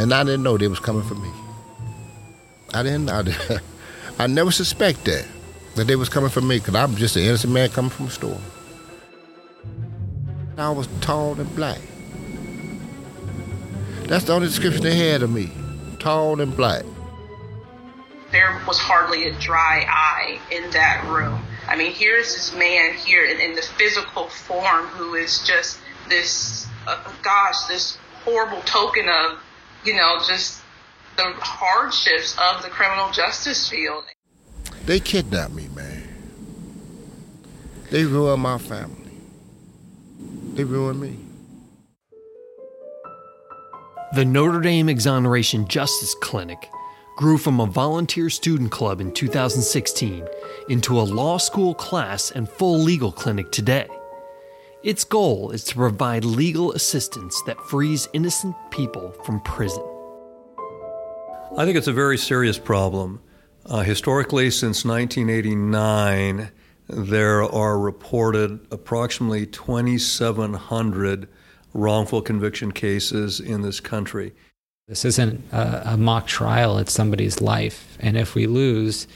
And I didn't know they was coming for me. I didn't, I, I never suspect that, that they was coming for me, because I'm just an innocent man coming from a store. I was tall and black. That's the only description they had of me, tall and black. There was hardly a dry eye in that room. I mean, here's this man here in, in the physical form who is just this, uh, gosh, this horrible token of, you know, just the hardships of the criminal justice field. They kidnapped me, man. They ruined my family. They ruined me. The Notre Dame Exoneration Justice Clinic grew from a volunteer student club in 2016 into a law school class and full legal clinic today. Its goal is to provide legal assistance that frees innocent people from prison. I think it's a very serious problem. Uh, historically, since 1989, there are reported approximately 2,700 wrongful conviction cases in this country. This isn't a, a mock trial, it's somebody's life. And if we lose,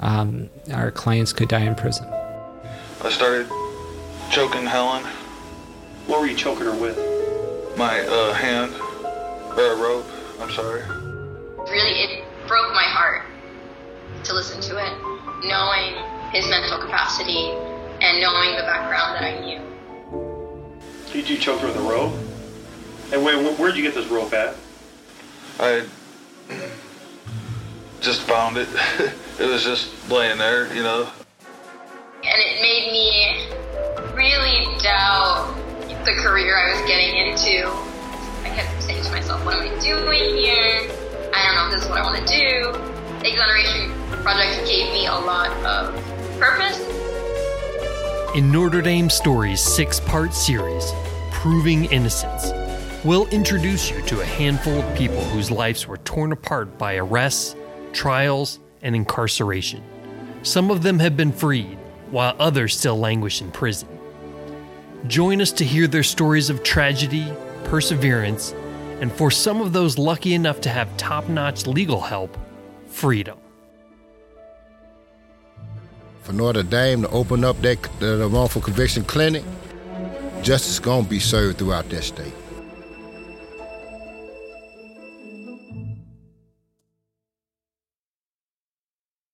um, our clients could die in prison. I started choking Helen. What were you choking her with? My uh, hand, or a rope, I'm sorry. Really, it broke my heart to listen to it, knowing his mental capacity and knowing the background that I knew. Did you choke her with a rope? And where, where'd you get this rope at? I just found it. it was just laying there, you know. The career I was getting into. I kept saying to myself, what am I doing here? I don't know if this is what I want to do. The Exoneration Project gave me a lot of purpose. In Notre Dame Stories' six part series, Proving Innocence, we'll introduce you to a handful of people whose lives were torn apart by arrests, trials, and incarceration. Some of them have been freed, while others still languish in prison. Join us to hear their stories of tragedy, perseverance, and for some of those lucky enough to have top notch legal help, freedom. For Notre Dame to open up that the wrongful conviction clinic, justice is gonna be served throughout that state.